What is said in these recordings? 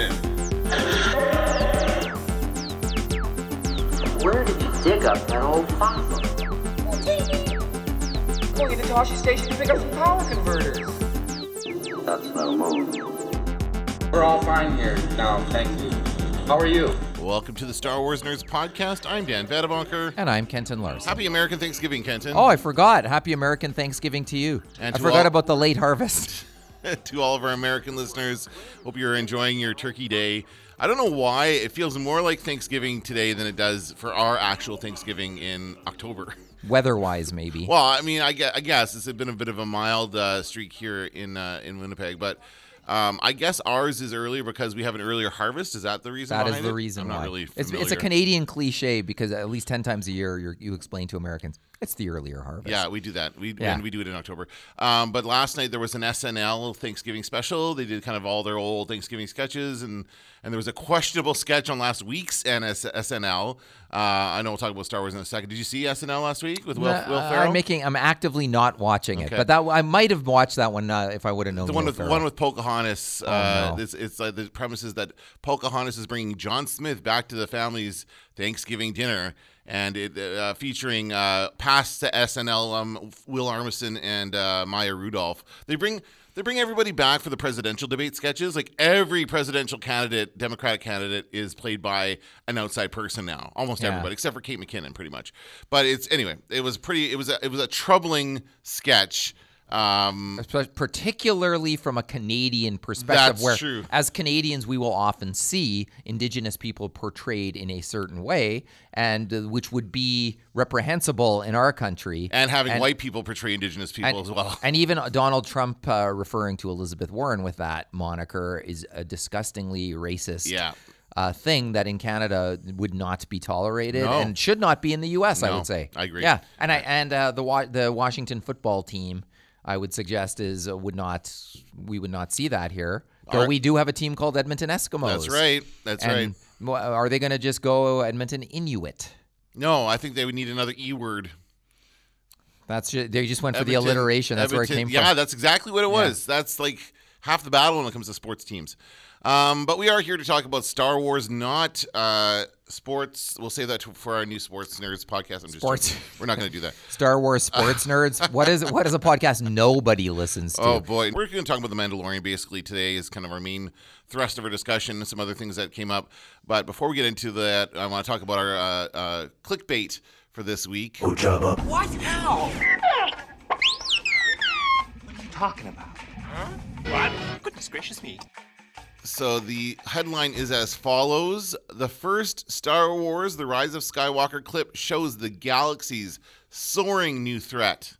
in. Where did you dig up that old fossil? Going into Toshi Station to pick up some power converters. That's no moon. We're all fine here now, thank you. How are you? Welcome to the Star Wars Nerds Podcast. I'm Dan Vadabonker. And I'm Kenton Larson. Happy American Thanksgiving, Kenton. Oh, I forgot. Happy American Thanksgiving to you. And I to forgot all- about the late harvest. to all of our American listeners, hope you're enjoying your Turkey Day. I don't know why it feels more like Thanksgiving today than it does for our actual Thanksgiving in October. Weather-wise, maybe. Well, I mean, I guess, I guess it's been a bit of a mild uh, streak here in uh, in Winnipeg, but um, I guess ours is earlier because we have an earlier harvest. Is that the reason? that is the it? reason I'm why. not really it's, it's a. Canadian cliche because at least 10 times a year you're, you explain to Americans it's the earlier harvest. Yeah, we do that. We Yeah. and we do it in October. Um, but last night there was an SNL Thanksgiving special. They did kind of all their old Thanksgiving sketches, and and there was a questionable sketch on last week's NS- SNL. Uh, I know we'll talk about Star Wars in a second. Did you see SNL last week with Will, Uh, Will Ferrell? I'm making. I'm actively not watching it, Okay. but that I might have watched that one uh, if I would have known. the one Will with Ferrell. one with Pocahontas. uh, Oh, no. it's, it's like the premise is that Pocahontas is bringing John Smith back to the family's Thanksgiving dinner, and it uh, featuring uh, past to SNL um, Will Armisen and uh, Maya Rudolph. They bring. They bring everybody back for the presidential debate sketches. Like every presidential candidate, Democratic candidate, is played by an outside person now. Almost Yeah. everybody, except for Kate McKinnon, pretty much. But it's anyway. It was pretty. It was a, it was a troubling sketch. Um, particularly from a Canadian perspective, where true. as Canadians we will often see Indigenous people portrayed in a certain way, and uh, which would be reprehensible in our country, and having And- white people portray indigenous people and, as well. and even Donald Trump uh, referring to Elizabeth Warren with that moniker is a disgustingly racist. Yeah. Uh, thing that in Canada would not be tolerated No. and should not be in the U.S. I would say. I agree. Yeah, and I and uh, the Wa- the Washington football team, I would suggest is uh, would not we would not see that here. Though we do have a team called Edmonton Eskimos. That's right. That's And right. Are they going to just go Edmonton Inuit? No, I think they would need another E word. That's ju- they just went for the alliteration. That's where it came Yeah, from. Yeah, that's exactly what it was. That's like half the battle when it comes to sports teams. Um, but we are here to talk about Star Wars, not uh, sports. We'll save that for our new Sports Nerds podcast. I'm just Sports. joking. We're not going to do that. Star Wars sports nerds. What is what is a podcast nobody listens to? Oh boy, we're going to talk about the Mandalorian. Basically, today is kind of our main thrust of our discussion. Some other things that came up, but before we get into that, I want to talk about our uh, uh, clickbait for this week. What? How? What are you talking about? Huh? What? Goodness gracious me. So the headline is as follows: The first Star Wars: The Rise of Skywalker clip shows the galaxy's soaring new threat.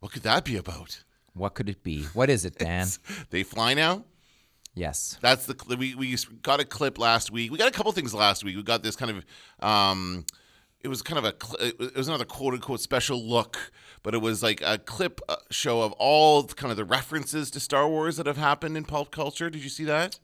What could that be about? What could it be? What is it, Dan? They fly now. yes. That's the we we got a clip last week. We got a couple things last week. We got this kind of um it was kind of a it was another quote unquote special look, but it was like a clip uh, show of all kind of the references to Star Wars that have happened in pulp culture. Did you see that?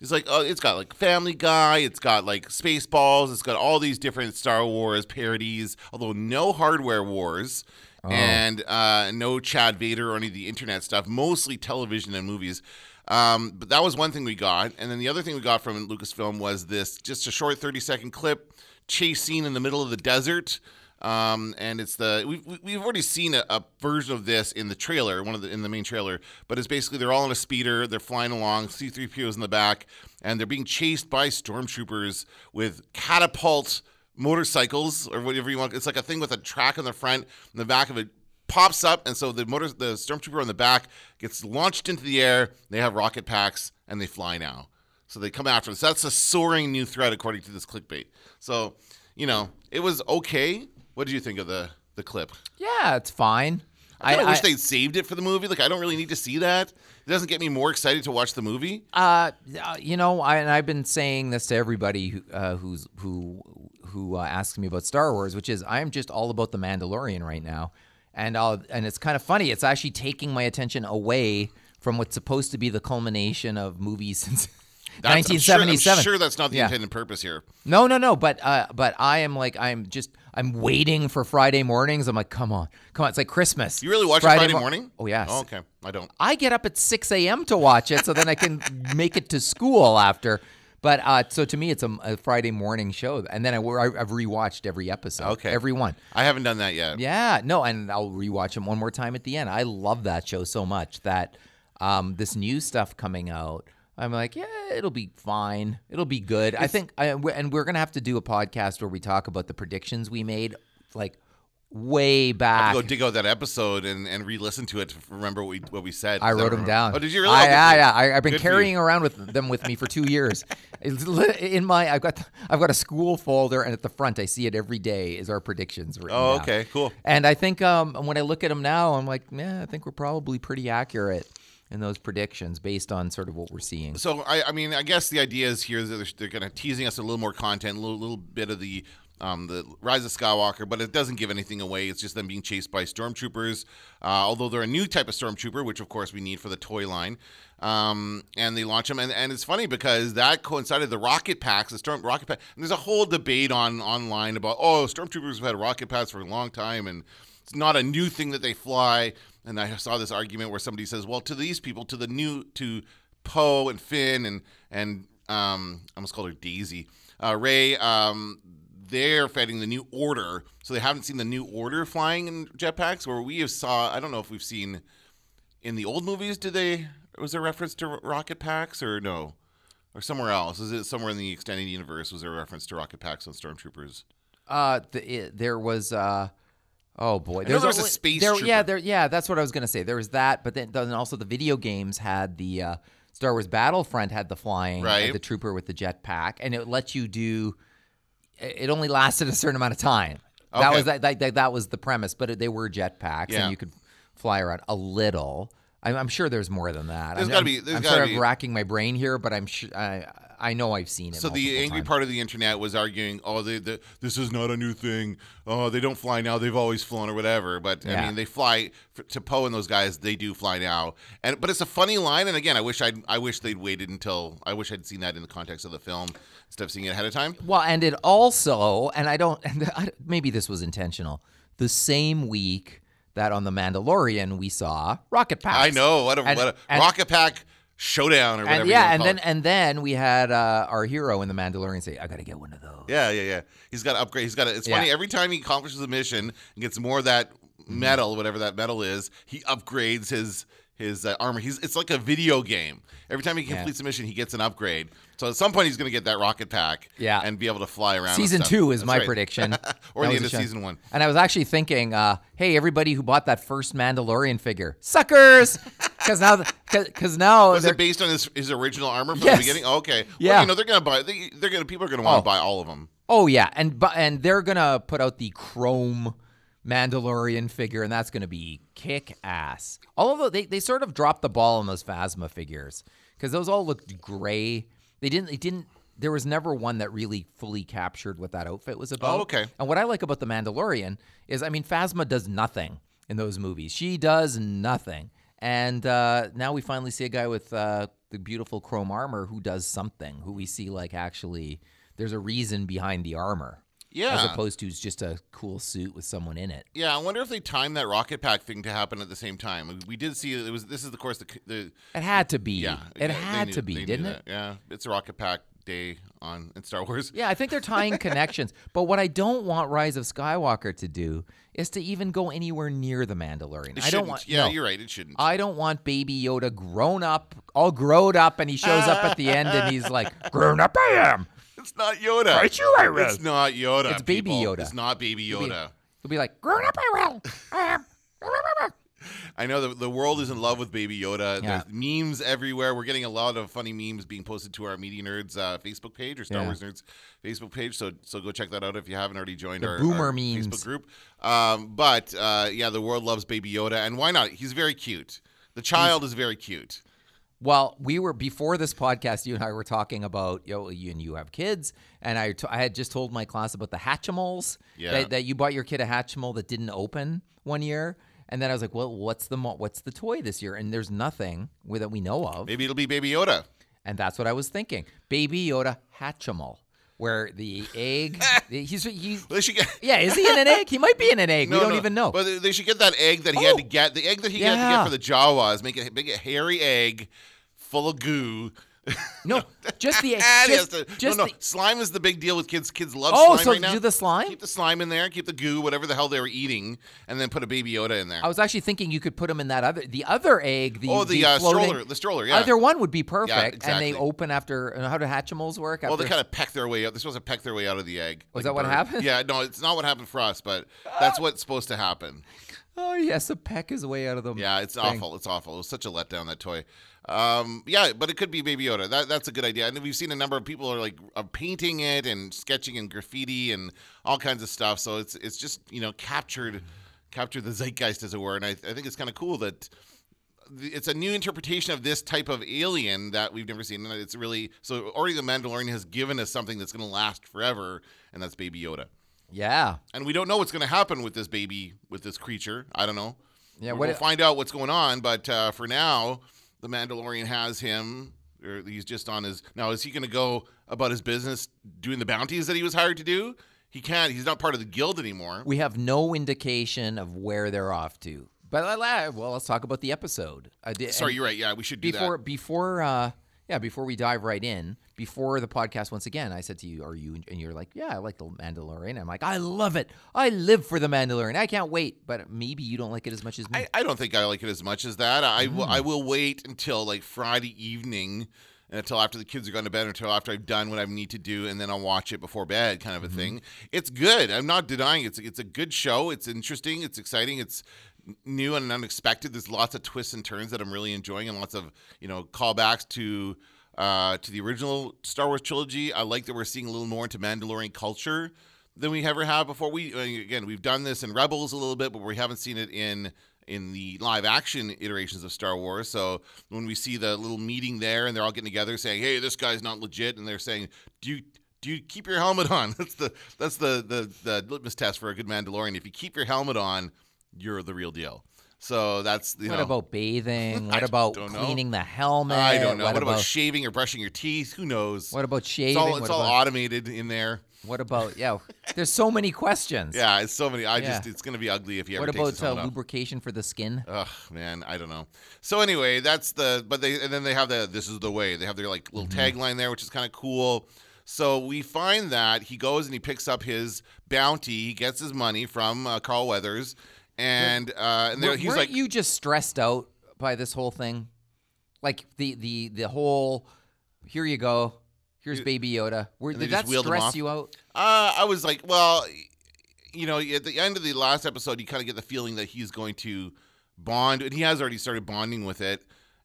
It's like oh, it's got like Family Guy, it's got like Spaceballs, it's got all these different Star Wars parodies, although no hardware wars. And uh, no Chad Vader or any of the internet stuff, mostly television and movies. Um, but that was one thing we got. And then the other thing we got from Lucasfilm was this just a short 30 second clip chase scene in the middle of the desert. Um, and it's the we've, we've already seen a, a version of this in the trailer, one of the in the main trailer. But it's basically they're all on a speeder, they're flying along, C-3PO's in the back, and they're being chased by stormtroopers with catapult motorcycles or whatever you want. It's like a thing with a track on the front, and the back of it pops up, and so the motor, the stormtrooper on the back gets launched into the air. They have rocket packs, and they fly now. So they come after us. That's a soaring new threat, according to this clickbait. So, you know, it was okay. What did you think of the the clip? Yeah, it's fine. I, kinda wish they'd saved it for the movie. Like, I don't really need to see that. It doesn't get me more excited to watch the movie. Uh, uh, you know, I, and I've been saying this to everybody who, uh, who's who who uh, asks me about Star Wars, which is I'm just all about the Mandalorian right now, and I'll, and it's kind of funny. It's actually taking my attention away from what's supposed to be the culmination of movies since That's- I'm sure- 1977. I'm sure, that's not the Yeah. intended purpose here. No, no, no. But uh, but I am like I'm just I'm waiting for Friday mornings. I'm like, come on, come on. It's like Christmas. You really watch it Friday mo- morning? Oh yes. Oh, okay. I don't. I get up at 6 a.m. to watch it, so then I can make it to school after. But uh, so to me, it's a, a Friday morning show, and then I, I've rewatched every episode. Okay. every one. I haven't done that yet. Yeah, no, and I'll rewatch them one more time at the end. I love that show so much that um, this new stuff coming out, I'm like, yeah, it'll be fine. It'll be good. I think, I, we're- and we're gonna have to do a podcast where we talk about the predictions we made, like way back. Go dig out that episode and, and re-listen to it to remember what we what we said. I wrote them down. Oh, did you really? I, yeah, yeah. I, I've been Good carrying around with them with me for two years. In my, I've got, I've got a school folder, and at the front, I see it every day. Is our predictions Oh, down. okay, cool. And I think um, when I look at them now, I'm like, yeah, I think we're probably pretty accurate in those predictions based on sort of what we're seeing. So I, I mean, I guess the idea is here that they're, they're kind of teasing us a little more content, a little, little bit of the um, the Rise of Skywalker, but it doesn't give anything away. It's just them being chased by stormtroopers. Uh, although they're a new type of stormtrooper, which of course we need for the toy line. Um, and they launch them, and, and it's funny because that coincided the rocket packs, the storm rocket pack. And there's a whole debate on online about oh, stormtroopers have had rocket packs for a long time, and it's not a new thing that they fly. And I saw this argument where somebody says, well, to these people, to the new, to Poe and Finn and and um, I almost called her Daisy, uh, Rey. Um, they're fighting the New Order, so they haven't seen the New Order flying in jetpacks. Or we have saw. I don't know if we've seen in the old movies. Did they? Was there reference to rocket packs or no? Or somewhere else? Is it somewhere in the extended universe? Was there a reference to rocket packs on stormtroopers? Uh, the, it, there was, uh, oh boy, there was a space there, Yeah, there, yeah, that's what I was gonna say. There was that, but then, then also the video games had the uh, Star Wars Battlefront had the flying, Right. the trooper with the jetpack, and it let you do. It only lasted a certain amount of time. That was that, that, that, was the premise, but they were jetpacks, Yeah. and you could fly around a little. I'm, I'm sure there's more than that. There's I'm, gotta be- there's I'm gotta sort be- of racking my brain here, but I'm sure I I know I've seen it. So the angry times. part of the internet was arguing, "Oh, they, they, this is not a new thing. Oh, they don't fly now. They've always flown or whatever." But I mean, they fly to Poe and those guys. They do fly now, and but it's a funny line. And again, I wish I'd I wish they'd waited until I wish I'd seen that in the context of the film instead of seeing it ahead of time. Well, and it also, and I don't, and I, maybe this was intentional. The same week that on the Mandalorian we saw rocket packs. I know what a, And- what a and- rocket pack showdown or whatever. And yeah, and then it. and then we had uh, our hero in the Mandalorian say, "I got to get one of those." Yeah, yeah, yeah. He's got to upgrade. He's got to. It's Yeah. funny every time he accomplishes a mission and gets more of that Mm-hmm. metal, whatever that metal is, he upgrades his his uh, armor. He's it's like a video game. Every time he Yeah. completes a mission, he gets an upgrade. So at some point, he's going to get that rocket pack. Yeah. and be able to fly around. Season two is That's my right. prediction. or That the end of show. season one. And I was actually thinking, uh, hey, everybody who bought that first Mandalorian figure, suckers, because now, because now Was it based on his, his original armor from Yes. the beginning? Oh, okay. Well, Yeah. you know they're gonna buy. They, they're gonna people are gonna want to Oh. buy all of them. Oh yeah, and and they're gonna put out the Chrome Mandalorian figure, and that's gonna be kick ass. Although they, they sort of dropped the ball on those Phasma figures because those all looked gray. They didn't. They didn't. There was never one that really fully captured what that outfit was about. Oh, okay. And what I like about the Mandalorian is, I mean, Phasma does nothing in those movies. She does nothing. And uh, now we finally see a guy with uh, the beautiful chrome armor who does something. Who we see like actually, there's a reason behind the armor, Yeah. as opposed to just a cool suit with someone in it. Yeah, I wonder if they timed that rocket pack thing to happen at the same time. We did see it was. This is of course the the It had to be. Yeah, it had knew- to be, didn't that. it? Yeah, it's a rocket pack day on in Star Wars. Yeah, I think they're tying connections. But what I don't want Rise of Skywalker to do is to even go anywhere near the Mandalorian. It I don't want. Yeah, no. you're right. It shouldn't. I don't want Baby Yoda grown up, all grown up, and he shows up at the end and he's like, "Grown up I am." It's not Yoda. Right, you I will. It's not Yoda. It's Baby people. Yoda. It's not Baby He'll be- Yoda. He'll be like, "Grown up I will." I am. I know the the world is in love with Baby Yoda. Yeah. There's memes everywhere. We're getting a lot of funny memes being posted to our Media Nerds uh, Facebook page or Star Yeah. Wars Nerds Facebook page. So so go check that out if you haven't already joined The our, boomer our memes. Facebook group. Um, but uh, yeah, the world loves Baby Yoda, and why not? He's very cute. The child is very cute. Well, we were before this podcast. You and I were talking about you know, you and you have kids, and I, t- I had just told my class about the Hatchimals. Yeah. That, that you bought your kid a Hatchimal that didn't open one year, and then I was like, well, what's the mo- what's the toy this year? And there's nothing that we know of. Maybe it'll be Baby Yoda. and that's what I was thinking. Baby Yoda Hatchimal, where the egg. he's he's. They should get. Yeah, is he in an egg? He might be in an egg. No, we don't no, even know. But they should get that egg that he had Oh. to get. The egg that he had to get for the Jawas. Make it make a hairy egg full of goo. no, just the egg. And he has Just, just no, no. the- Slime is the big deal with kids. Kids love Oh, slime so right now. do the slime? Keep the slime in there. Keep the goo, whatever the hell they were eating, and then put a baby Yoda in there. I was actually thinking you could put them in that other, the other egg. The oh, the, uh, floating- stroller. The stroller. Yeah. Either one would be perfect, and exactly. they open after. uh, How do Hatchimals work? well, they kind of peck their way out. They're supposed to peck their way out of the egg. Was like a that what bird. happened? Yeah, no, it's not what happened for us, but that's what's supposed to happen. oh yes, a peck his way out of them. Yeah, it's thing. awful. It's awful. It was such a letdown that toy. Um, yeah, but it could be Baby Yoda. That that's a good idea. And we've seen a number of people are like uh, painting it and sketching and graffiti and all kinds of stuff. So it's it's just you know captured captured the zeitgeist as it were. And I, I think it's kind of cool that th- it's a new interpretation of this type of alien that we've never seen. And it's really so already the Mandalorian has given us something that's going to last forever, and that's Baby Yoda. Yeah. And we don't know what's going to happen with this baby, with this creature. I don't know. Yeah, we'll what it- find out what's going on. But uh, for now, the Mandalorian has him. Or he's just on his. Now, is he going to go about his business doing the bounties that he was hired to do? He can't. He's not part of the guild anymore. We have no indication of where they're off to. But well, let's talk about the episode. I did, Sorry, you're right. Yeah, we should do before that. before uh yeah before we dive right in before the podcast once again I said to you are you and you're like yeah I like the Mandalorian I'm like I love it I live for the Mandalorian I can't wait but maybe you don't like it as much as me I, I don't think I like it as much as that. I will- Mm. I will wait until like Friday evening, until after the kids are gone to bed, until after I've done what I need to do, and then I'll watch it before bed, kind of a Mm-hmm. thing. It's good. I'm not denying it's it's a good show. It's interesting. It's exciting. It's new and unexpected. There's lots of twists and turns that I'm really enjoying, and lots of you know callbacks to. Uh, to the original Star Wars trilogy, I like that we're seeing a little more into Mandalorian culture than we ever have before. We uh, again, we've done this in Rebels a little bit, but we haven't seen it in in the live action iterations of Star Wars. So when we see the little meeting there, and they're all getting together saying, "Hey, this guy's not legit," and they're saying, "Do you?" Do you keep your helmet on? That's the that's the, the the litmus test for a good Mandalorian. If you keep your helmet on, you're the real deal. So that's you what know. about bathing what about don't know. cleaning the helmet I don't know. What, about, about shaving or brushing your teeth? Who knows? what about it's shaving all what, it's all about, automated in there. what about yeah there's so many questions Yeah, it's so many. I just it's gonna be ugly if you what ever What about uh, lubrication for the skin Ugh, man, I don't know. So anyway, that's the but they and then they have the this is the way. They have their like little tagline there, which is kind of cool. So we find that he goes and he picks up his bounty. He gets his money from uh, Carl Weathers, and uh, and Were- he's weren't like, you just stressed out by this whole thing? Like the the the whole here you go, here's Baby Yoda. Were, did that stress you out? uh, I was like, well, you know, at the end of the last episode, you kind of get the feeling that he's going to bond, and he has already started bonding with it,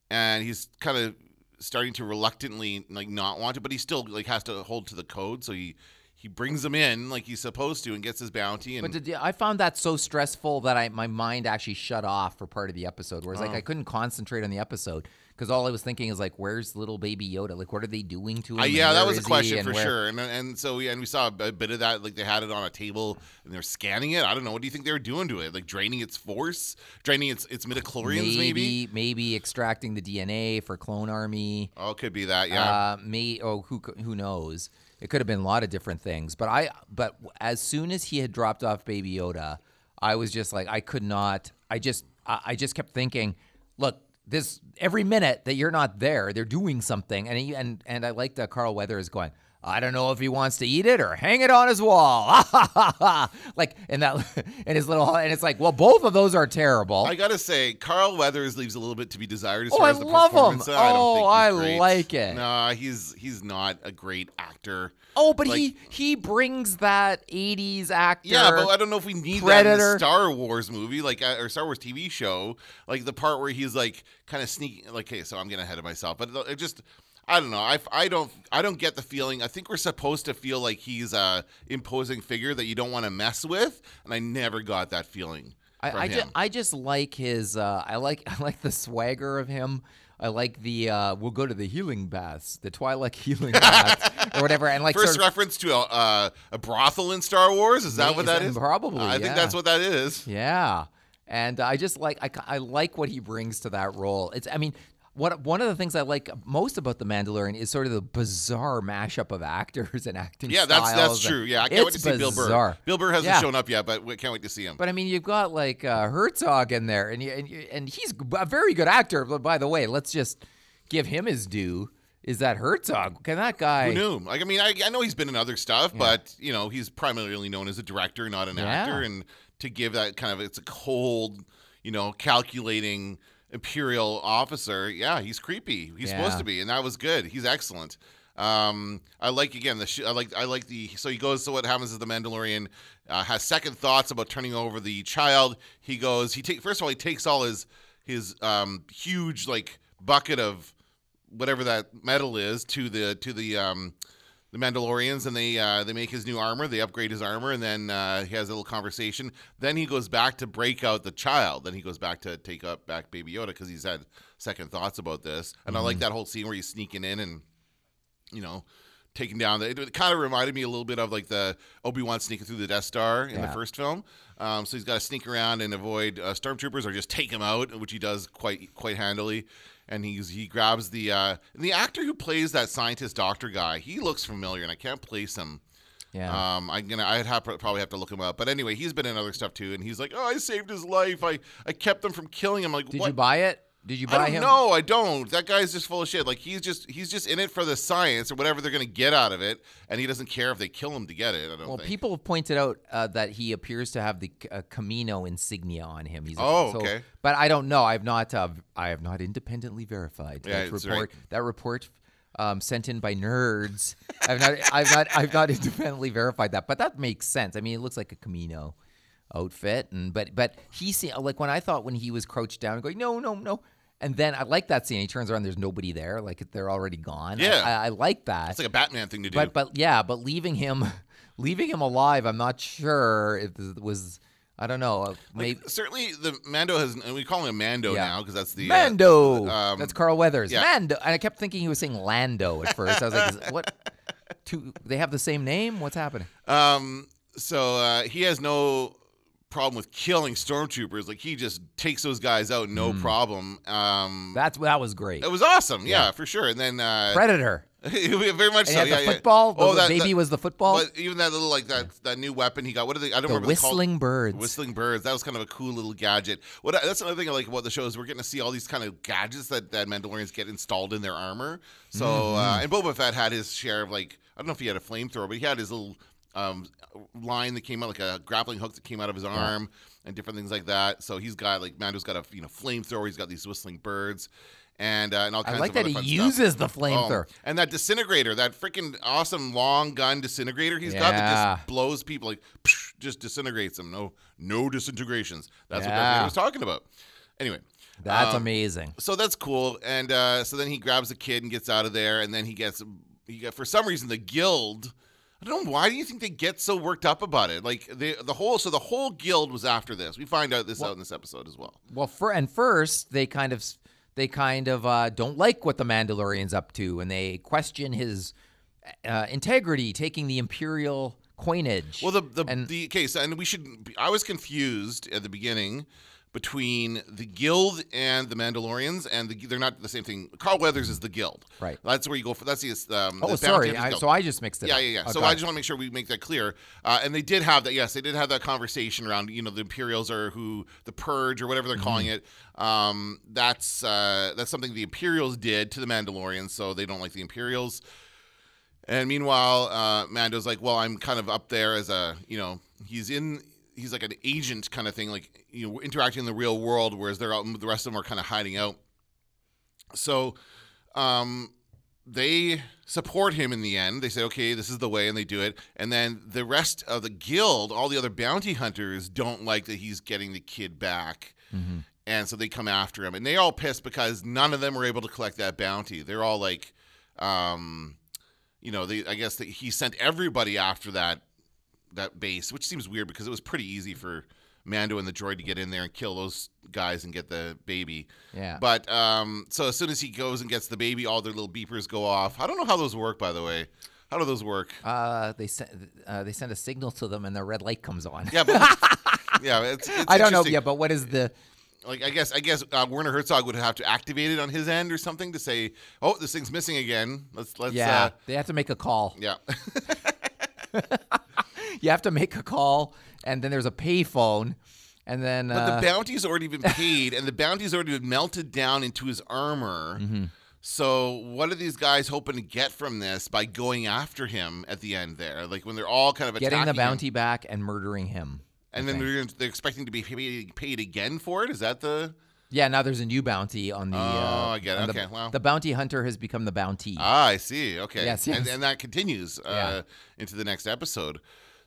and he's kind of starting to reluctantly like not want to, but he still like has to hold to the code, so he he brings them in like he's supposed to and gets his bounty and But did I found that so stressful that I my mind actually shut off for part of the episode. Whereas Oh. like I couldn't concentrate on the episode because all I was thinking is like, where's little Baby Yoda? Like, what are they doing to him? Uh, yeah, that was a question for where- sure, and and so we and we saw a bit of that. Like they had it on a table and they're scanning it. I don't know. What do you think they were doing to it? Like draining its force, draining its its midichlorians, maybe. Maybe, maybe extracting the DNA for Clone Army. Oh, it could be that. Yeah. Uh, may oh who who knows? It could have been a lot of different things. But I but as soon as he had dropped off Baby Yoda, I was just like I could not. I just I, I just kept thinking, look, this every minute that you're not there, they're doing something. And he, and and I like that Carl Weathers going. I don't know if he wants to eat it or hang it on his wall. like and that and his little and it's like, well, both of those are terrible. I gotta say, Carl Weathers leaves a little bit to be desired as Oh, far I as the love him. performance. I don't Oh, I great. like it. No, he's he's not a great actor. Oh, but Like- he he brings that '80s actor. Yeah, but I don't know if we need that in Predator. a Star Wars movie, like uh, or Star Wars TV show, like the part where he's like kind of sneaking. Like, okay, so I'm getting ahead of myself, but it just. I don't know. I, I don't I don't get the feeling. I think we're supposed to feel like he's a imposing figure that you don't want to mess with, and I never got that feeling. I, I just I just like his. Uh, I like I like the swagger of him. I like the uh, we'll go to the healing baths, the Twilight healing baths, or whatever. And like First sort of, reference to a, uh, a brothel in Star Wars. Is that what that is probably, I yeah. think that's what that is. yeah. And I just like I, I like what he brings to that role. It's I mean, what one of the things I like most about the Mandalorian is sort of the bizarre mashup of actors and acting. Yeah, that's that's true. Yeah, I can't wait to see Bill Burr. Bill Burr hasn't Yeah. shown up yet, but we can't wait to see him. But I mean, you've got like uh, Herzog in there, and you, and you, and he's a very good actor. But by the way, let's just give him his due. Is that Herzog? Can that guy? Who knew? Like, I mean, I, I know he's been in other stuff, but you know, he's primarily known as a director, not an Yeah. actor. And to give that kind of, it's a cold, you know, calculating imperial officer. Yeah, he's creepy. He's supposed to be, and that was good. He's excellent. Um, I like again the sh- I like I like the so he goes. So what happens is the Mandalorian uh, has second thoughts about turning over the child. He goes. He take first of all he takes all his his um, huge like bucket of whatever that metal is to the to the um the Mandalorians and they uh, they make his new armor. They upgrade his armor, and then uh, he has a little conversation. Then he goes back to break out the child. Then he goes back to take up back Baby Yoda because he's had second thoughts about this. And I like that whole scene where he's sneaking in and you know taking down the. It kind of reminded me a little bit of like the Obi Wan sneaking through the Death Star in the first film. Um, so he's got to sneak around and avoid uh, stormtroopers or just take him out, which he does quite quite handily. And he's he grabs the uh, and the actor who plays that scientist doctor guy. He looks familiar, and I can't place him. Yeah. Um, I'm gonna I'd have probably have to look him up. But anyway, he's been in other stuff too, and he's like, oh, I saved his life. I I kept them from killing him. Like Did what? you buy it? Did you buy him? know. I don't. That guy's just full of shit. Like he's just he's just in it for the science or whatever they're gonna get out of it, and he doesn't care if they kill him to get it. I don't Well, think. people have pointed out uh, that he appears to have the uh, Kamino insignia on him. He's Oh, so- okay. But I don't know. I've not. Uh, I have not independently verified Yeah, that report. right. That report um, sent in by nerds. I've not. I've not. I've not independently verified that. But that makes sense. I mean, it looks like a Kamino outfit, and but but he see like when I thought when he was crouched down and going no no no. And then I like that scene. He turns around. There's nobody there. Like they're already gone. Yeah. I, I like that. it's like a Batman thing to do. But but yeah, but leaving him, leaving him alive, I'm not sure if it was. I don't know. uh, Maybe Certainly, the Mando has. And we call him a Mando Yeah. now because that's the uh, Mando. um, That's Carl Weathers. yeah. Mando. And I kept thinking he was saying Lando at first. I was like, is, what? Two? They have the same name. What's happening? Um, so uh, he has no problem with killing stormtroopers. Like he just takes those guys out, no Hmm. problem. Um, That's that was great. it was awesome, yeah, for sure. And then uh, Predator. very much And so. yeah, the yeah. football. Oh, that- baby that- was the football. But even that little like that that new weapon he got. What are they? I don't the remember. what it's called. whistling birds. Whistling birds. That was kind of a cool little gadget. What that's another thing I like about the show is we're getting to see all these kind of gadgets that that Mandalorians get installed in their armor. So Mm-hmm. uh, and Boba Fett had his share of like I don't know if he had a flamethrower, but he had his little um, line that came out like a grappling hook that came out of his arm and different things like that. So he's got like Mando's got a you know flamethrower. He's got these whistling birds. And, uh, and all kinds I like of that he uses stuff. the flamethrower. Oh, and that disintegrator, that freaking awesome long gun disintegrator he's got that just blows people like psh, just disintegrates them. No, no disintegrations. That's what Yeah. Darth Vader was talking about. Anyway, That's um, amazing. So that's cool. And uh, so then he grabs the kid and gets out of there. And then he gets he got for some reason the guild. I don't know why do you think they get so worked up about it? Like the the whole so the whole guild was after this. We find out this out in this episode as well. Well, for and first they kind of they kind of uh, don't like what the Mandalorian's up to, and they question his uh, integrity, taking the Imperial coinage. Well, the the and the case, and we should. I was confused at the beginning between the Guild and the Mandalorians, and the, they're not the same thing. Carl Weathers is the Guild, Right. That's where you go for. That's the um. oh, the sorry, I, so I just mixed it. Yeah, up. yeah, yeah. Oh, so I just want to make sure we make that clear. Uh, and they did have that. Yes, they did have that conversation around you know the Imperials are who the Purge or whatever they're calling Mm-hmm. it. Um, that's uh, that's something the Imperials did to the Mandalorians, so they don't like the Imperials. And meanwhile, uh, Mando's like, well, I'm kind of up there as a, you know, he's in, he's like an agent kind of thing, like, you know, interacting in the real world, whereas they're out, the rest of them are kind of hiding out. So, um, they support him in the end. They say, okay, this is the way, and they do it. And then the rest of the guild, all the other bounty hunters, don't like that he's getting the kid back. And so they come after him. And they all pissed because none of them were able to collect that bounty. They're all like, um, you know, they I guess that he sent everybody after that that base, which seems weird because it was pretty easy for Mando and the droid to get in there and kill those guys and get the baby. Yeah. But um, so as soon as he goes and gets the baby, all their little beepers go off. I don't know how those work, by the way. How do those work? Uh, they send uh, they send a signal to them, and the red light comes on. Yeah, but yeah, it's, it's I don't know. Yeah, but what is the like I guess I guess uh, Werner Herzog would have to activate it on his end or something to say, "Oh, this thing's missing again. Let's let's yeah, uh, they have to make a call. yeah." You have to make a call, and then there's a payphone, and then But uh, the bounty's already been paid, and the bounty's already been melted down into his armor. Mm-hmm. So, what are these guys hoping to get from this by going after him at the end there? Like when they're all kind of attacking. getting the attacking him, bounty back and murdering him. and then they're, they're expecting to be paid, paid again for it. Is that the? Yeah, now there's a new bounty on the. Oh, uh, I get it. the- Okay, well. the bounty hunter has become the bounty. Ah, I see. Okay. Yes, And, yes. and that continues uh, Yeah. into the next episode.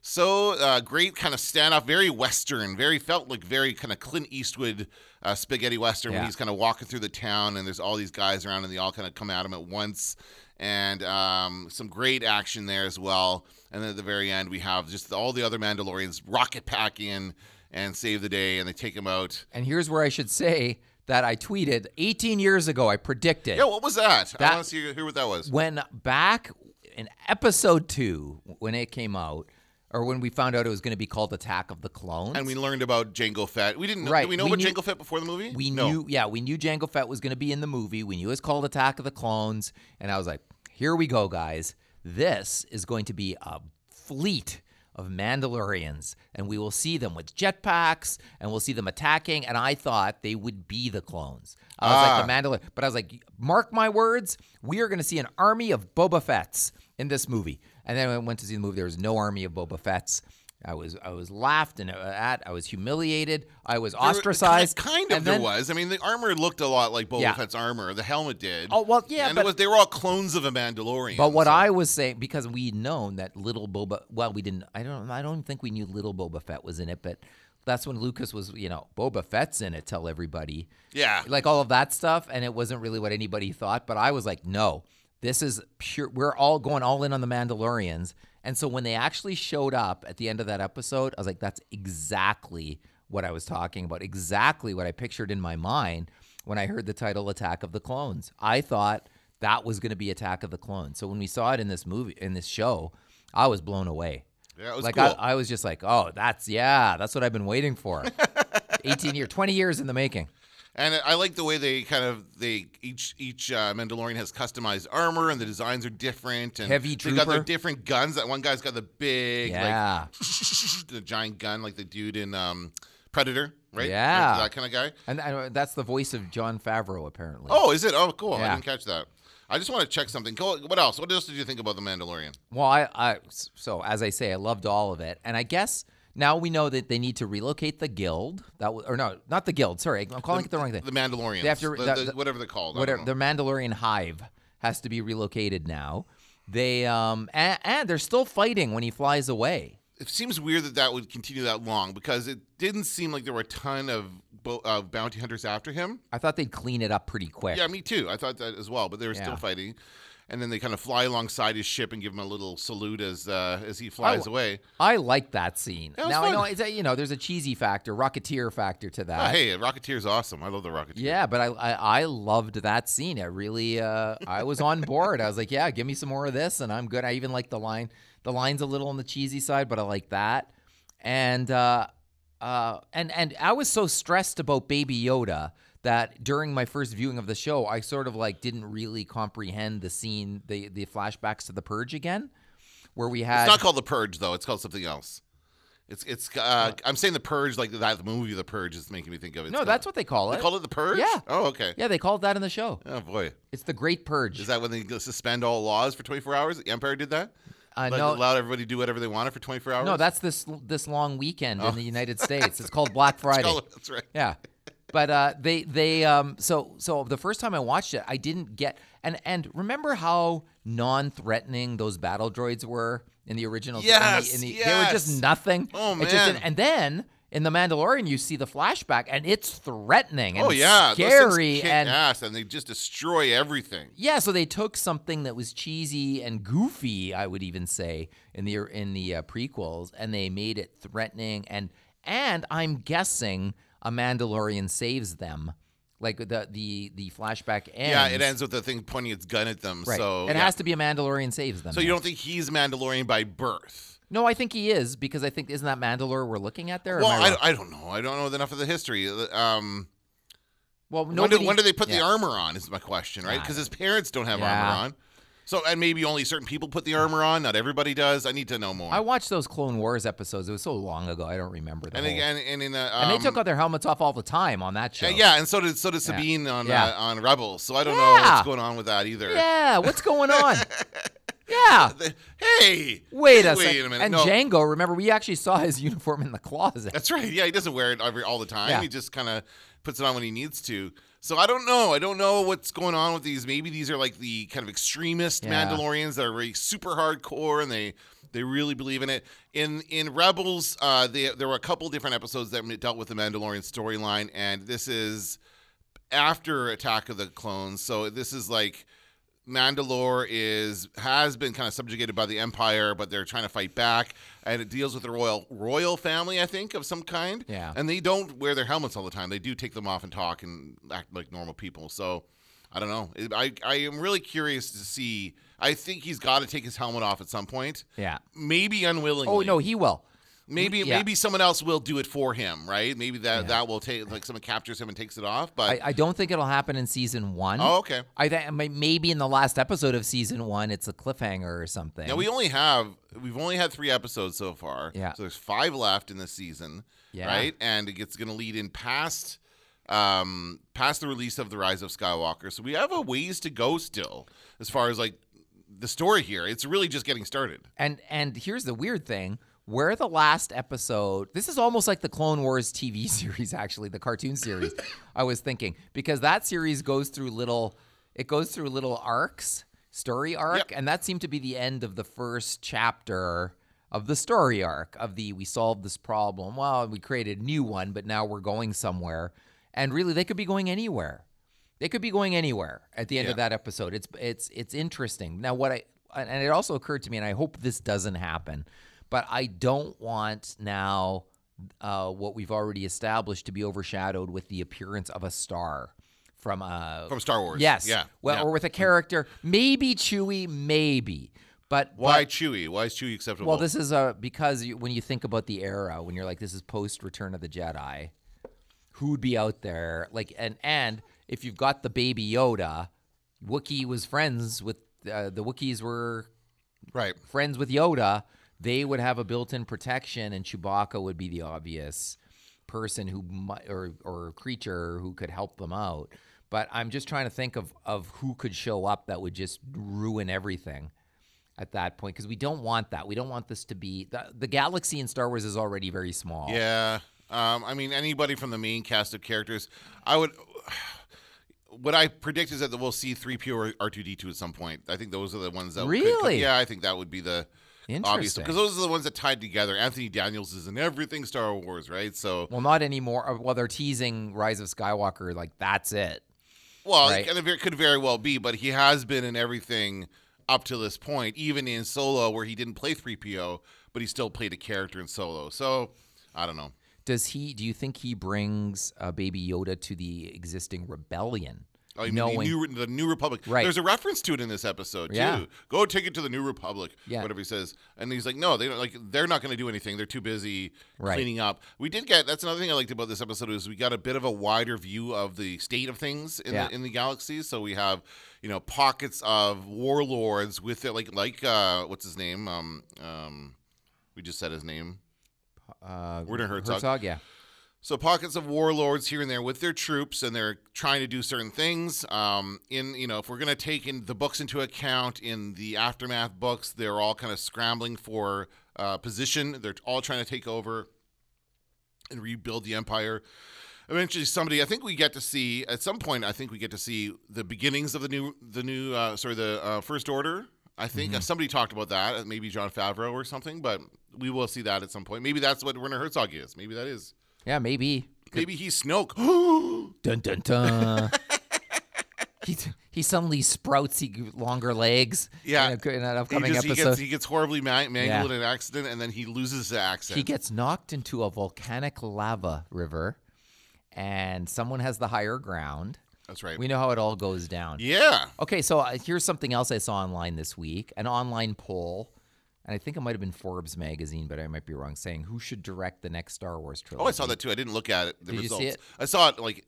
So uh, great kind of standoff, very Western, very felt like very kind of Clint Eastwood uh, spaghetti Western when he's kind of walking through the town and there's all these guys around and they all kind of come at him at once. And um, some great action there as well. And then at the very end, we have just all the other Mandalorians rocket pack in and save the day and they take him out. and here's where I should say that I tweeted 18 years ago. I predicted Yeah, what was that? I want to see hear what that was. when back in episode two when it came out, or when we found out it was going to be called Attack of the Clones. And we learned about Jango Fett. We didn't know. Right, Did we know we about knew- Jango Fett before the movie? We no. knew, yeah, we knew Jango Fett was going to be in the movie. We knew it was called Attack of the Clones, and I was like, "Here we go, guys! This is going to be a fleet of Mandalorians, and we will see them with jetpacks, and we'll see them attacking." And I thought they would be the clones. I was Ah. like the Mandalorian, but I was like, "Mark my words, we are going to see an army of Boba Fett's in this movie." And then I went to see the movie, there was no army of Boba Fett's. I was I was laughed and uh, at. I was humiliated. I was There ostracized. Kind of, and there then- was. I mean, the armor looked a lot like Boba Yeah. Fett's armor. The helmet did. Oh, well, yeah, and but- it was they were all clones of a Mandalorian. But what so- I was saying, because we'd known that little Boba, well, we didn't. I don't. I don't think we knew little Boba Fett was in it, but that's when Lucas was, you know, Boba Fett's in it. Tell everybody, yeah, like all of that stuff, and it wasn't really what anybody thought. But I was like, no, this is pure. We're all going all in on the Mandalorians, and so when they actually showed up at the end of that episode, I was like, that's exactly what I was talking about. Exactly what I pictured in my mind when I heard the title "Attack of the Clones." I thought that was going to be Attack of the Clones. So when we saw it in this movie, in this show, I was blown away. Yeah, it was like cool. I, I was just like, oh, that's yeah, that's what I've been waiting for. 18 years, 20 years in the making. And I like the way they kind of they each each uh, Mandalorian has customized armor and the designs are different and Heavy they got their different guns. That one guy's got the big Yeah. like the giant gun like the dude in um, Predator, right? Yeah. That kind of guy. And uh, that's the voice of Jon Favreau, apparently. Oh, is it? Oh, cool. I didn't catch that. I just want to check something. What else? What else did you think about the Mandalorian? Well, I, I, so as I say, I loved all of it, and I guess now we know that they need to relocate the guild. That or no, not the guild. Sorry, I'm calling it the wrong thing. The Mandalorians. They have to- the- the- the- the- whatever they're called. Whatever, the. Mandalorian hive has to be relocated now. They um and, and they're still fighting when he flies away. It seems weird that that would continue that long because it didn't seem like there were a ton of bo- uh, bounty hunters after him. I thought they'd clean it up pretty quick. Yeah, me too. I thought that as well, but they were Yeah. still fighting. And then they kind of fly alongside his ship and give him a little salute as uh, as he flies Oh, away. I like that scene. Was now I know it's a, you know there's a cheesy factor, Rocketeer factor to Oh, that. hey, Rocketeer's awesome. I love the Rocketeer. Yeah, but I, I I loved that scene. I really uh I was on board. I was like, yeah, give me some more of this, and I'm good. I even like the line. The line's a little on the cheesy side, but I like that. And uh uh and and I was so stressed about Baby Yoda that during my first viewing of the show, I sort of like didn't really comprehend the scene, the the flashbacks to the Purge again, where we had It's not called the Purge though. It's called something else. It's it's. Uh, I'm saying the Purge like that. The movie The Purge is making me think of it. It's no, called- that's what they call it. they call it. The Purge. Yeah. Oh, okay. yeah, they called that in the show. Oh boy. It's the Great Purge. Is that when they suspend all laws for 24 hours? The Empire did that. uh, no, allowed everybody to do whatever they wanted for 24 hours. No, that's this this long weekend in the United States. It's called Black Friday. Oh, that's right. Yeah. But uh, they they um so so the first time I watched it, I didn't get and and remember how non-threatening those battle droids were in the original. in the- Yes, in the, they were just nothing. Oh, It just- man. and then in the Mandalorian, you see the flashback, and it's threatening and Oh yeah, scary and ass, and they just destroy everything. yeah, so they took something that was cheesy and goofy, I would even say, in the in the uh, prequels, and they made it threatening and and I'm guessing a Mandalorian saves them, like the the the flashback ends. Yeah, it ends with the thing pointing its gun at them. Right. So it yeah. has to be a Mandalorian saves them. So you don't think he's Mandalorian by birth? No, I think he is because I think isn't that Mandalore we're looking at there? Well, I I? I don't know. I don't know enough of the history. Um, Well, when, nobody, do, when do they put the armor on? Is my question, right? Because his parents don't have Yeah. armor on. So and maybe only certain people put the armor on. Not everybody does. I need to know more. I watched those Clone Wars episodes. It was so long ago. I don't remember. The and whole- again, and in the um, and they took out their helmets off all the time on that show. uh, yeah, and so did so did Sabine on Yeah. Uh, on Rebels. So I don't know what's going on with that either. Yeah, what's going on? yeah. Hey, Wait a wait second. a minute. And no, Jango, remember, we actually saw his uniform in the closet. That's right. Yeah, he doesn't wear it every all the time. Yeah. He just kind of puts it on when he needs to. So I don't know. I don't know what's going on with these. Maybe these are like the kind of extremist Yeah. Mandalorians that are really super hardcore and they they really believe in it. In in Rebels, uh, they, there were a couple different episodes that dealt with the Mandalorian storyline, and this is after Attack of the Clones. So this is like Mandalore is has been kind of subjugated by the Empire, but they're trying to fight back, and it deals with the royal royal family, I think, of some kind. Yeah. and they don't wear their helmets all the time. They do take them off and talk and act like normal people. So I don't know. I I am really curious to see. I think he's got to take his helmet off at some point. Yeah. Maybe unwillingly. Oh no, he will. Maybe yeah. maybe someone else will do it for him, right? Maybe that Yeah. that will take like someone captures him and takes it off. But I, I don't think it'll happen in season one. oh, okay. I think maybe in the last episode of season one, it's a cliffhanger or something. Now we only have we've only had three episodes so far. Yeah. So there's five left in this season. Yeah. Right, and it gets going to lead in past um past the release of the Rise of Skywalker. So we have a ways to go still as far as like the story here. It's really just getting started. And and here's the weird thing: where the last episode, this is almost like the Clone Wars TV series, actually, the cartoon series. I was thinking because that series goes through little, it goes through little arcs, story arc, Yep. and that seemed to be the end of the first chapter of the story arc of the we solved this problem. Well, we created a new one, but now we're going somewhere, and really they could be going anywhere. They could be going anywhere at the end of that episode. It's it's it's interesting. Now what I and it also occurred to me, and I hope this doesn't happen, but I don't want now uh, what we've already established to be overshadowed with the appearance of a star from uh From Star Wars. Yes. Yeah. Well, yeah. or with a character, maybe Chewie, maybe, but Why but- Chewie? Why is Chewie acceptable? well, this is uh, because you, when you think about the era, when you're like, this is post Return of the Jedi, who'd be out there? Like, and and if you've got the baby Yoda, Wookiee was friends with uh, the Wookiees were right. friends with Yoda. They would have a built-in protection, and Chewbacca would be the obvious person who might, or or creature who could help them out. But I'm just trying to think of of who could show up that would just ruin everything at that point because we don't want that. We don't want this to be the the galaxy in Star Wars is already very small. Yeah. Um, I mean, anybody from the main cast of characters, I would. What I predict is that we'll see three PO or R2D2 at some point. I think those are the ones that could- could- Really? yeah, I think that would be the obvious Interesting. because those are the ones that tied together. Anthony Daniels is in everything Star Wars, right? So, Well, not anymore. Uh, Well, they're teasing Rise of Skywalker. Like that's it. well, right. it could- very well be, but he has been in everything up to this point, even in Solo, where he didn't play 3PO, but he still played a character in Solo. So, I don't know. Does he? Do you think he brings uh, Baby Yoda to the existing rebellion? Oh, you mean the new, the new Republic? Right. There's a reference to it in this episode too. Yeah. Go take it to the New Republic. Yeah. Whatever he says, and he's like, no, they don't. Like, they're not going to do anything. They're too busy Right. cleaning up. We did get. That's another thing I liked about this episode is we got a bit of a wider view of the state of things in Yeah. the in the galaxy. So we have, you know, pockets of warlords with it, like like uh, what's his name? Um, um, we just said his name. uh, Werner Herzog. Herzog, yeah. So pockets of warlords here and there with their troops, and they're trying to do certain things. Um, in you know, if we're going to take in the books into account, in the aftermath books, they're all kind of scrambling for uh, position. They're all trying to take over and rebuild the empire. Eventually, somebody I think we get to see at some point. I think we get to see the beginnings of the new the new uh, sorry the uh, first order. I think uh, somebody talked about that, maybe Jon Favreau or something, but we will see that at some point. Maybe that's what Werner Herzog is. Maybe that is. Yeah, maybe. Maybe he's Snoke. Dun dun dun. he he suddenly sprouts he, longer legs. Yeah. in, a, in an he, upcoming just, he episode. gets he gets horribly ma- mangled Yeah. in an accident, and then he loses the accent. he gets knocked into a volcanic lava river, and someone has the higher ground. That's right. We know how it all goes down. yeah. Okay, so uh, here's something else I saw online this week an online poll. And I think it might have been Forbes magazine, but I might be wrong, saying who should direct the next Star Wars trilogy. Oh, I saw that too. I didn't look at it. The Did you results. see it? I saw it like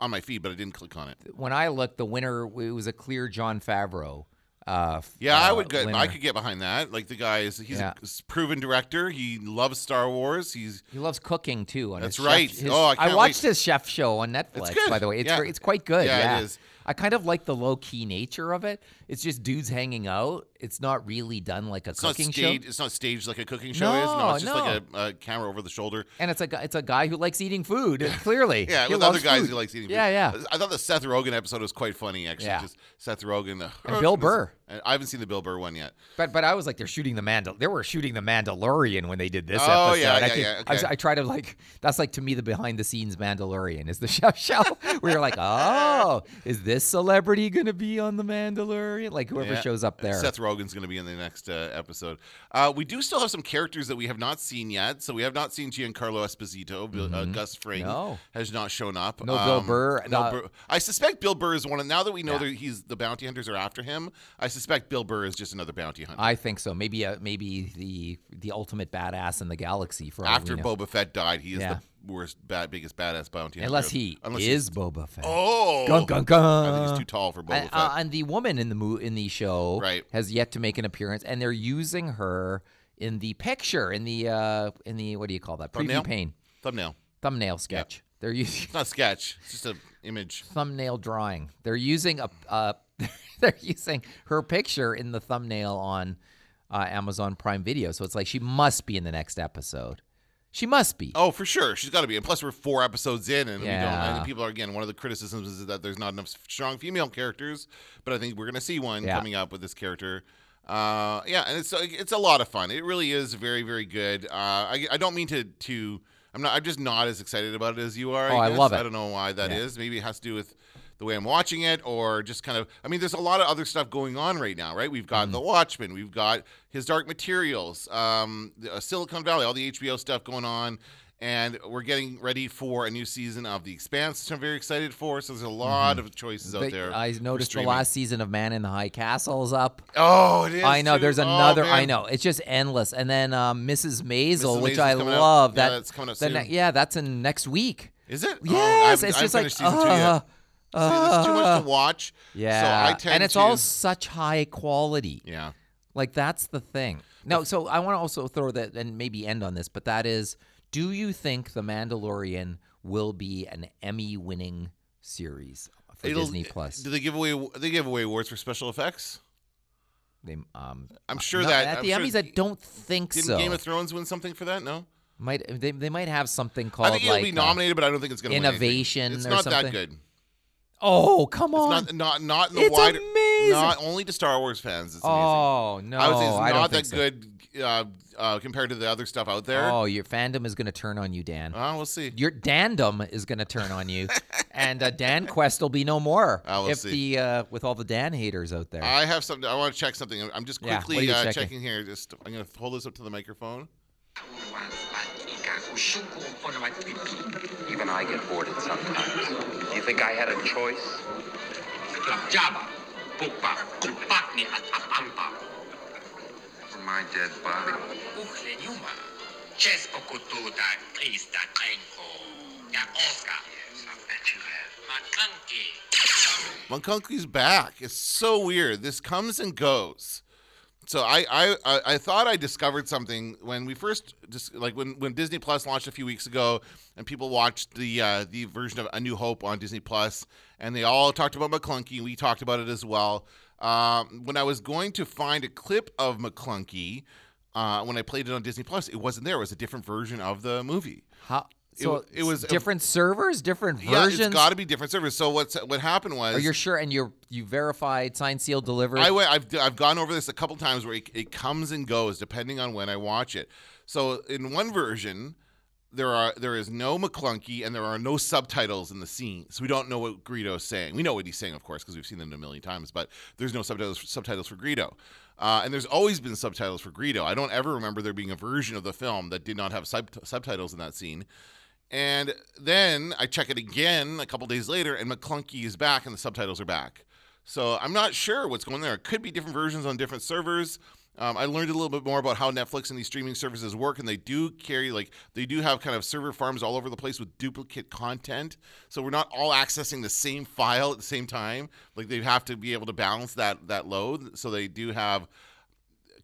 on my feed, but I didn't click on it. When I looked, the winner it was a clear Jon Favreau. Uh, Yeah, I uh, would get. I could get behind that. Like the guy is, he's Yeah. a proven director. He loves Star Wars. He's He loves cooking too. On That's right. Chef, his- Oh, I can't watched wait. his chef show on Netflix. By the way, it's Yeah. great. It's quite good. Yeah, it Yeah, is. I kind of like the low key nature of it. It's just dudes hanging out. It's not really done like a it's not cooking staged. show. It's not staged like a cooking show is. No, No, it's just no. like a, a camera over the shoulder. And it's a it's a guy who likes eating food. Clearly, Yeah, He with other guys food. who likes eating. Yeah, food. yeah. I thought the Seth Rogen episode was quite funny. Actually, Yeah. just Seth Rogen the, And Bill Burr. I haven't seen the Bill Burr one yet. But but I was like, they're shooting the Mandal. They were shooting the Mandalorian when they did this Oh, episode. yeah, I, yeah, could- yeah, I, was- okay. I try to like that's like to me the behind the scenes Mandalorian is the show. where you're like, oh, is this celebrity gonna be on the Mandalorian? Like whoever Yeah. shows up there. Seth Rogen's going to be in the next uh, episode. Uh, we do still have some characters that we have not seen yet. So we have not seen Giancarlo Esposito. Bill uh, Gus Fring Mm-hmm. No. has not shown up. Um, No Bill Burr. No Uh, Burr. I suspect Bill Burr is one. Of, now that we know Yeah. that he's the bounty hunters are after him, I suspect Bill Burr is just another bounty hunter. I think so. Maybe uh, maybe the the ultimate badass in the galaxy for after. Boba Fett died, he is Yeah. the worst, bad, biggest badass bounty hunter. Unless he Unless is Boba Fett. Oh, Gun, gun, gun. I think he's too tall for Boba and, Fett. uh, and the woman in the mo- in the show Right. has yet to make an appearance, and they're using her in the picture in the uh, in the what do you call that Thumbnail? preview pane Thumbnail. thumbnail sketch. They're using It's not a sketch. It's just an image. thumbnail drawing. They're using a uh, they're using her picture in the thumbnail on uh, Amazon Prime Video. So it's like she must be in the next episode. She must be. Oh, for sure. She's got to be. And plus, we're four episodes in, and we don't. And people are again. One of the criticisms is that there's not enough strong female characters, but I think we're going to see one Yeah. coming up with this character. Uh, yeah, and it's it's a lot of fun. It really is very very good. Uh, I I don't mean to to. I'm not. I'm just not as excited about it as you are. Oh, I guess. love it. I don't know why that is. Yeah. Maybe it has to do with the way I'm watching it, or just kind of. I mean, there's a lot of other stuff going on right now, right? We've got The Watchmen, we've got His Dark Materials, um, the- uh, Silicon Valley, all the HBO stuff going on, and we're getting ready for a new season of The Expanse, which I'm very excited for. So there's a lot of choices out They- there. I noticed the last season of Man in the High Castle is up. Oh, it is. I know. too. There's Oh, another. I know. It's just endless. And then um, Mrs. Maisel, Mrs. which Maisel's I out. love. Yeah, That that's coming out the soon. yeah, that's in next week. Is it? Oh, Yes, haven't- it's just like yet. Uh, See, too much uh, to watch. Yeah, So I tend and it's to, all such high quality. Yeah. Like that's the thing. No, so I want to also throw that and maybe end on this, but that is, do you think The Mandalorian will be an Emmy-winning series for It'll- Disney Plus? Do they give away? They give away awards for special effects. They, um, I'm sure no, that at I'm the sure- Emmys, I don't think Didn't so. Game of Thrones win something for that? No. might they, they might have something called I think it'll like be uh, nominated, but I don't think it's going to Innovation It's not something. that good. Oh, come on! It's on! not not not in the It's wider. amazing. Not only to Star Wars fans. It's amazing. oh no, I would say it's I not don't that so. good uh, uh, compared to the other stuff out there. Oh, your fandom is going to turn on you, Dan. Uh, we'll see. your dandom is going to turn on you, and uh, Dan Quest will be no more. I will if see. the uh, with all the Dan haters out there. I have something. I want to check something. I'm just quickly are you uh, checking? checking here. Just I'm going to hold this up to the microphone. Even I get bored at sometimes. Do you think I had a choice? For my dead body. Yes, I bet you have. McClunky's back. It's so weird. This comes and goes. So I, I I thought I discovered something when we first just like when when Disney Plus launched a few weeks ago and people watched the uh, the version of A New Hope on Disney Plus and they all talked about McClunky. We talked about it as well. Um, when I was going to find a clip of McClunky, uh, when I played it on Disney Plus, it wasn't there. It was a different version of the movie. How, so wa- it was different servers, different versions. Yeah, it's got to be different servers. So what's what happened was Are you sure? And you're you verified, signed, sealed, delivered. I went, I've I've gone over this a couple times where it, it comes and goes depending on when I watch it. So in one version, there are there is no McClunky and there are no subtitles in the scene, so we don't know what Greedo's saying. We know what he's saying, of course, because we've seen them a million times, but there's no subtitles subtitles for Greedo. Uh, and there's always been subtitles for Greedo. I don't ever remember there being a version of the film that did not have sub- subtitles in that scene. And then I check it again a couple days later, and McClunky is back, and the subtitles are back. So I'm not sure what's going there. It could be different versions on different servers. Um, I learned a little bit more about how Netflix and these streaming services work, and they do carry like they do have kind of server farms all over the place with duplicate content. So we're not all accessing the same file at the same time. Like they have to be able to balance that that load. So they do have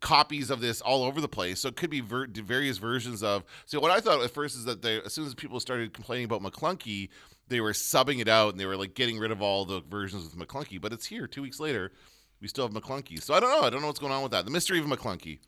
copies of this all over the place. So it could be ver- various versions of. So what I thought at first is that they, as soon as people started complaining about McClunky, they were subbing it out and they were like getting rid of all the versions of McClunky. But it's here two weeks later. We still have McClunky. So I don't know. I don't know what's going on with that. The mystery of McClunky.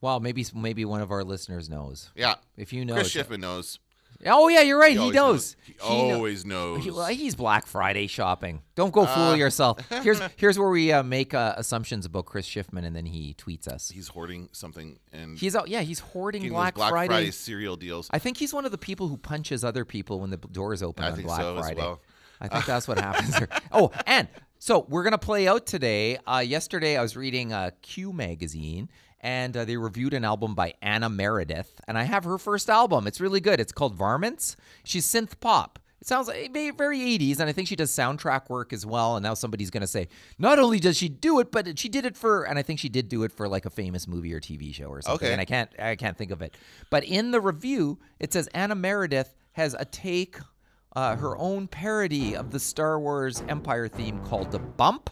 Well, maybe maybe one of our listeners knows. Yeah. If you know, Chris Schiffman knows. Oh yeah, you're right. He, always knows. He, kno- always knows. He- well, he's Black Friday shopping. Don't go fool Uh. yourself. Here's here's where we uh, make uh, assumptions about Chris Schiffman, and then he tweets us. He's hoarding something and He's out. Yeah, he's hoarding Black, Black Friday. Friday cereal deals. I think he's one of the people who punches other people when the doors open I on think Black so as Friday. well. I think that's what happens. There. Oh, and so we're gonna play out today. Uh, yesterday, I was reading uh, Q magazine, and uh, they reviewed an album by Anna Meredith, and I have her first album. It's really good. It's called Varmints. She's synth pop. It sounds like very very 80s, and I think she does soundtrack work as well. And now somebody's gonna say, not only does she do it, but she did it for, and I think she did do it for like a famous movie or TV show or something. Okay. And I can't I can't think of it. But in the review, it says Anna Meredith has a take, uh, her own parody of the Star Wars Empire theme called the Bump.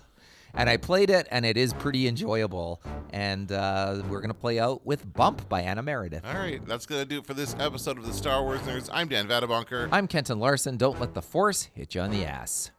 And I played it, and it is pretty enjoyable. And uh, we're gonna play out with "Bump" by Anna Meredith. All right, that's gonna do it for this episode of the Star Wars Nerds. I'm Dan Vadabonker. I'm Kenton Larson. Don't let the Force hit you on the ass.